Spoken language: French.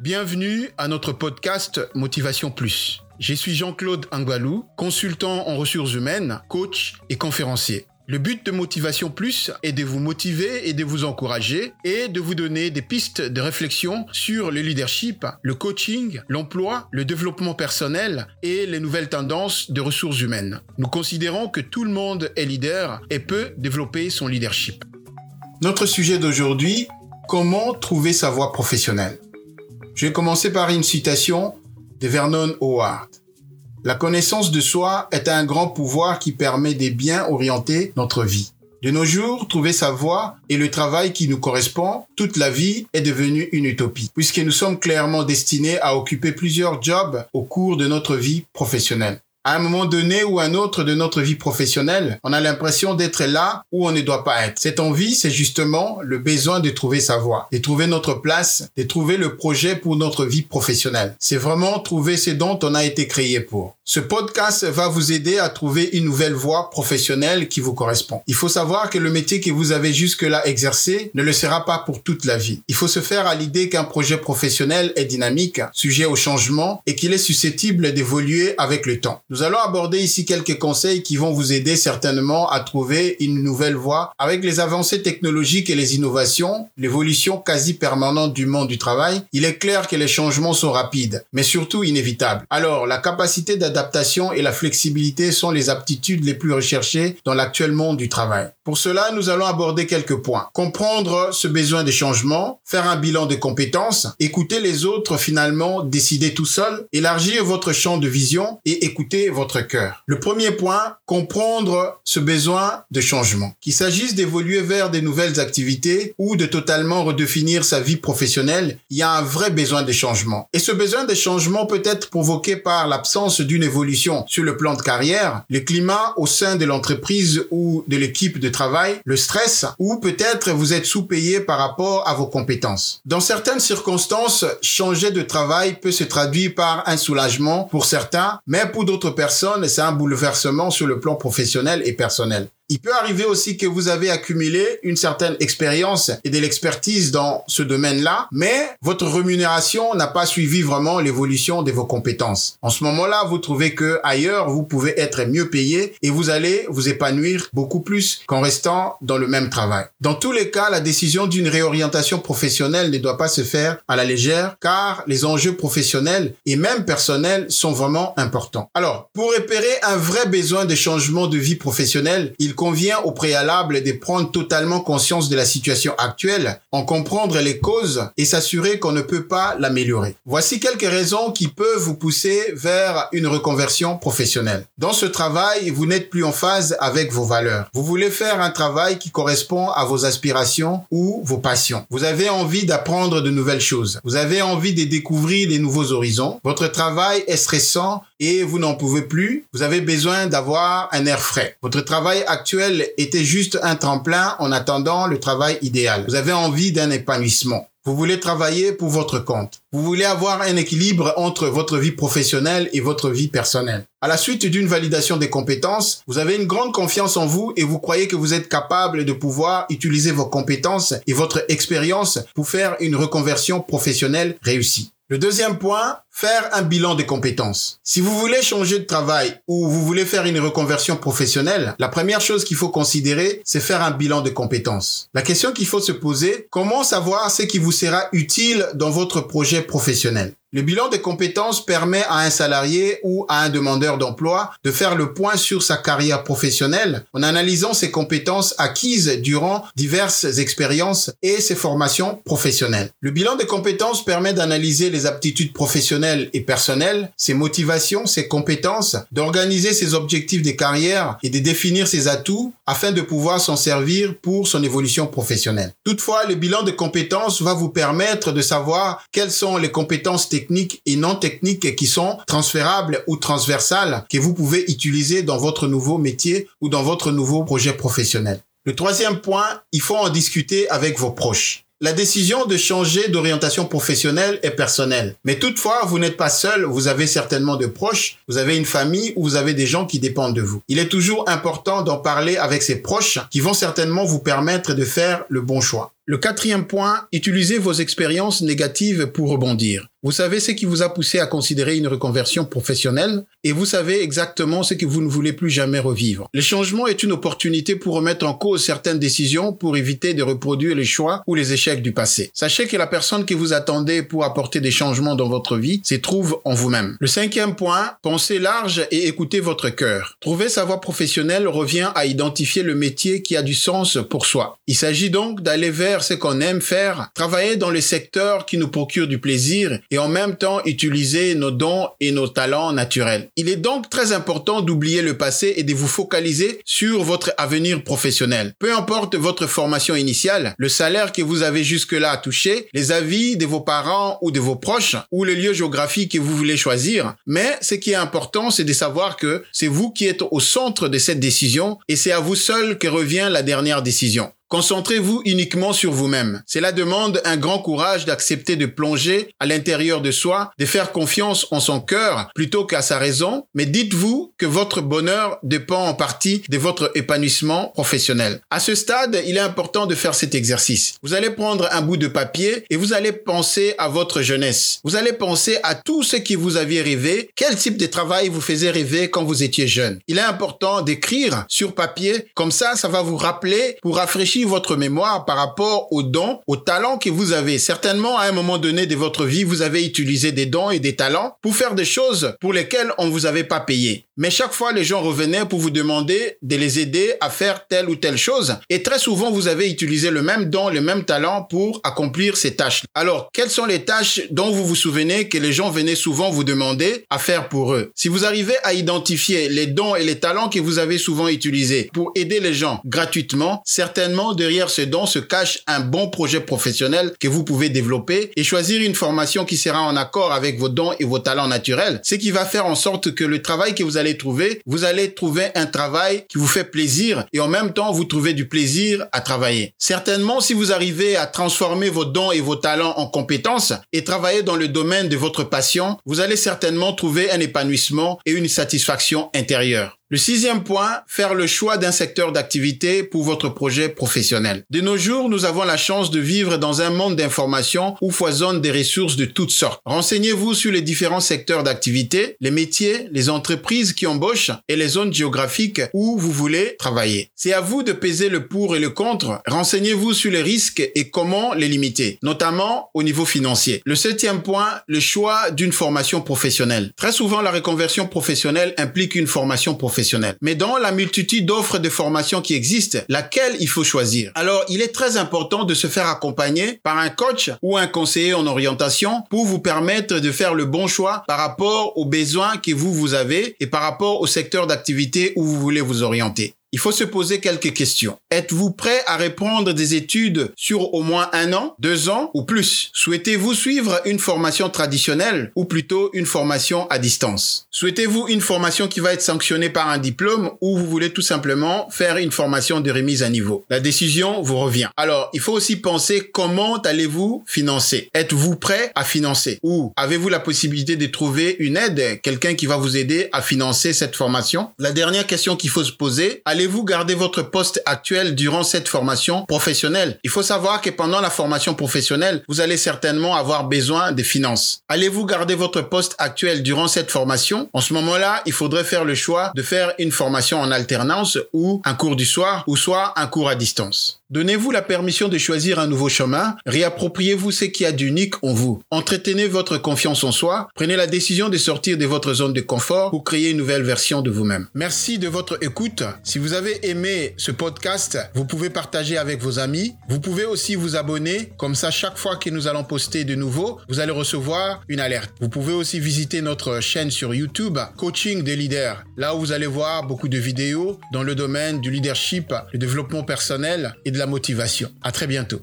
Bienvenue à notre podcast Motivation Plus. Je suis Jean-Claude Angualou, consultant en ressources humaines, coach et conférencier. Le but de Motivation Plus est de vous motiver et de vous encourager et de vous donner des pistes de réflexion sur le leadership, le coaching, l'emploi, le développement personnel et les nouvelles tendances de ressources humaines. Nous considérons que tout le monde est leader et peut développer son leadership. Notre sujet d'aujourd'hui, comment trouver sa voie professionnelle? Je vais commencer par une citation de Vernon Howard. La connaissance de soi est un grand pouvoir qui permet de bien orienter notre vie. De nos jours, trouver sa voie et le travail qui nous correspond toute la vie est devenu une utopie, puisque nous sommes clairement destinés à occuper plusieurs jobs au cours de notre vie professionnelle à un moment donné ou un autre de notre vie professionnelle, on a l'impression d'être là où on ne doit pas être. Cette envie, c'est justement le besoin de trouver sa voie, de trouver notre place, de trouver le projet pour notre vie professionnelle. C'est vraiment trouver ce dont on a été créé pour. Ce podcast va vous aider à trouver une nouvelle voie professionnelle qui vous correspond. Il faut savoir que le métier que vous avez jusque-là exercé ne le sera pas pour toute la vie. Il faut se faire à l'idée qu'un projet professionnel est dynamique, sujet au changement et qu'il est susceptible d'évoluer avec le temps. Nous allons aborder ici quelques conseils qui vont vous aider certainement à trouver une nouvelle voie avec les avancées technologiques et les innovations, l'évolution quasi permanente du monde du travail. Il est clair que les changements sont rapides, mais surtout inévitables. Alors, la capacité d'adaptation et la flexibilité sont les aptitudes les plus recherchées dans l'actuel monde du travail. Pour cela, nous allons aborder quelques points. Comprendre ce besoin de changement, faire un bilan de compétences, écouter les autres finalement, décider tout seul, élargir votre champ de vision et écouter votre cœur. Le premier point, comprendre ce besoin de changement. Qu'il s'agisse d'évoluer vers des nouvelles activités ou de totalement redéfinir sa vie professionnelle, il y a un vrai besoin de changement. Et ce besoin de changement peut être provoqué par l'absence d'une évolution sur le plan de carrière, le climat au sein de l'entreprise ou de l'équipe de travail, le stress, ou peut-être vous êtes sous-payé par rapport à vos compétences. Dans certaines circonstances, changer de travail peut se traduire par un soulagement pour certains, mais pour d'autres personne, c'est un bouleversement sur le plan professionnel et personnel. Il peut arriver aussi que vous avez accumulé une certaine expérience et de l'expertise dans ce domaine-là, mais votre rémunération n'a pas suivi vraiment l'évolution de vos compétences. En ce moment-là, vous trouvez que ailleurs, vous pouvez être mieux payé et vous allez vous épanouir beaucoup plus qu'en restant dans le même travail. Dans tous les cas, la décision d'une réorientation professionnelle ne doit pas se faire à la légère car les enjeux professionnels et même personnels sont vraiment importants. Alors, pour repérer un vrai besoin de changement de vie professionnelle, il convient au préalable de prendre totalement conscience de la situation actuelle, en comprendre les causes et s'assurer qu'on ne peut pas l'améliorer. Voici quelques raisons qui peuvent vous pousser vers une reconversion professionnelle. Dans ce travail, vous n'êtes plus en phase avec vos valeurs. Vous voulez faire un travail qui correspond à vos aspirations ou vos passions. Vous avez envie d'apprendre de nouvelles choses. Vous avez envie de découvrir des nouveaux horizons. Votre travail est stressant et vous n'en pouvez plus. Vous avez besoin d'avoir un air frais. Votre travail actuel était juste un tremplin en attendant le travail idéal. Vous avez envie d'un épanouissement. Vous voulez travailler pour votre compte. Vous voulez avoir un équilibre entre votre vie professionnelle et votre vie personnelle. À la suite d'une validation des compétences, vous avez une grande confiance en vous et vous croyez que vous êtes capable de pouvoir utiliser vos compétences et votre expérience pour faire une reconversion professionnelle réussie. Le deuxième point, faire un bilan des compétences. Si vous voulez changer de travail ou vous voulez faire une reconversion professionnelle, la première chose qu'il faut considérer, c'est faire un bilan de compétences. La question qu'il faut se poser, comment savoir ce qui vous sera utile dans votre projet professionnel? Le bilan des compétences permet à un salarié ou à un demandeur d'emploi de faire le point sur sa carrière professionnelle en analysant ses compétences acquises durant diverses expériences et ses formations professionnelles. Le bilan des compétences permet d'analyser les aptitudes professionnelles et personnelles, ses motivations, ses compétences, d'organiser ses objectifs de carrière et de définir ses atouts afin de pouvoir s'en servir pour son évolution professionnelle. Toutefois, le bilan de compétences va vous permettre de savoir quelles sont les compétences techniques et non techniques qui sont transférables ou transversales que vous pouvez utiliser dans votre nouveau métier ou dans votre nouveau projet professionnel. Le troisième point, il faut en discuter avec vos proches. La décision de changer d'orientation professionnelle est personnelle. Mais toutefois, vous n'êtes pas seul, vous avez certainement de proches, vous avez une famille ou vous avez des gens qui dépendent de vous. Il est toujours important d'en parler avec ses proches qui vont certainement vous permettre de faire le bon choix. Le quatrième point, utilisez vos expériences négatives pour rebondir. Vous savez ce qui vous a poussé à considérer une reconversion professionnelle et vous savez exactement ce que vous ne voulez plus jamais revivre. Le changement est une opportunité pour remettre en cause certaines décisions pour éviter de reproduire les choix ou les échecs du passé. Sachez que la personne que vous attendez pour apporter des changements dans votre vie se trouve en vous-même. Le cinquième point, pensez large et écoutez votre cœur. Trouver sa voie professionnelle revient à identifier le métier qui a du sens pour soi. Il s'agit donc d'aller vers ce qu'on aime faire, travailler dans les secteurs qui nous procurent du plaisir et en même temps utiliser nos dons et nos talents naturels. Il est donc très important d'oublier le passé et de vous focaliser sur votre avenir professionnel. Peu importe votre formation initiale, le salaire que vous avez jusque-là touché, les avis de vos parents ou de vos proches, ou le lieu géographique que vous voulez choisir, mais ce qui est important, c'est de savoir que c'est vous qui êtes au centre de cette décision et c'est à vous seul que revient la dernière décision. Concentrez-vous uniquement sur vous-même. Cela demande un grand courage d'accepter de plonger à l'intérieur de soi, de faire confiance en son cœur plutôt qu'à sa raison, mais dites-vous que votre bonheur dépend en partie de votre épanouissement professionnel. À ce stade, il est important de faire cet exercice. Vous allez prendre un bout de papier et vous allez penser à votre jeunesse. Vous allez penser à tout ce qui vous aviez rêvé, quel type de travail vous faisait rêver quand vous étiez jeune? Il est important d'écrire sur papier, comme ça, ça va vous rappeler pour rafraîchir votre mémoire par rapport aux dons, aux talents que vous avez. Certainement, à un moment donné de votre vie, vous avez utilisé des dons et des talents pour faire des choses pour lesquelles on ne vous avait pas payé. Mais chaque fois, les gens revenaient pour vous demander de les aider à faire telle ou telle chose. Et très souvent, vous avez utilisé le même don, le même talent pour accomplir ces tâches. Alors, quelles sont les tâches dont vous vous souvenez que les gens venaient souvent vous demander à faire pour eux? Si vous arrivez à identifier les dons et les talents que vous avez souvent utilisés pour aider les gens gratuitement, certainement derrière ce don se cache un bon projet professionnel que vous pouvez développer et choisir une formation qui sera en accord avec vos dons et vos talents naturels, ce qui va faire en sorte que le travail que vous allez trouver, vous allez trouver un travail qui vous fait plaisir et en même temps vous trouvez du plaisir à travailler. Certainement, si vous arrivez à transformer vos dons et vos talents en compétences et travailler dans le domaine de votre passion, vous allez certainement trouver un épanouissement et une satisfaction intérieure. Le sixième point, faire le choix d'un secteur d'activité pour votre projet professionnel. De nos jours, nous avons la chance de vivre dans un monde d'information où foisonnent des ressources de toutes sortes. Renseignez-vous sur les différents secteurs d'activité, les métiers, les entreprises qui embauchent et les zones géographiques où vous voulez travailler. C'est à vous de peser le pour et le contre. Renseignez-vous sur les risques et comment les limiter, notamment au niveau financier. Le septième point, le choix d'une formation professionnelle. Très souvent, la reconversion professionnelle implique une formation professionnelle mais dans la multitude d'offres de formation qui existent, laquelle il faut choisir? Alors, il est très important de se faire accompagner par un coach ou un conseiller en orientation pour vous permettre de faire le bon choix par rapport aux besoins que vous, vous avez et par rapport au secteur d'activité où vous voulez vous orienter il faut se poser quelques questions. Êtes-vous prêt à répondre des études sur au moins un an, deux ans ou plus? Souhaitez-vous suivre une formation traditionnelle ou plutôt une formation à distance? Souhaitez-vous une formation qui va être sanctionnée par un diplôme ou vous voulez tout simplement faire une formation de remise à niveau? La décision vous revient. Alors, il faut aussi penser comment allez-vous financer? Êtes-vous prêt à financer? Ou avez-vous la possibilité de trouver une aide, quelqu'un qui va vous aider à financer cette formation? La dernière question qu'il faut se poser, allez-vous garder votre poste actuel durant cette formation professionnelle? Il faut savoir que pendant la formation professionnelle, vous allez certainement avoir besoin de finances. Allez-vous garder votre poste actuel durant cette formation? En ce moment-là, il faudrait faire le choix de faire une formation en alternance ou un cours du soir ou soit un cours à distance. Donnez-vous la permission de choisir un nouveau chemin, réappropriez-vous ce qui a d'unique en vous. Entretenez votre confiance en soi, prenez la décision de sortir de votre zone de confort pour créer une nouvelle version de vous-même. Merci de votre écoute. Si vous avez aimé ce podcast, vous pouvez partager avec vos amis. Vous pouvez aussi vous abonner, comme ça chaque fois que nous allons poster de nouveau, vous allez recevoir une alerte. Vous pouvez aussi visiter notre chaîne sur YouTube, Coaching des leaders, là où vous allez voir beaucoup de vidéos dans le domaine du leadership, le développement personnel et la motivation. À très bientôt.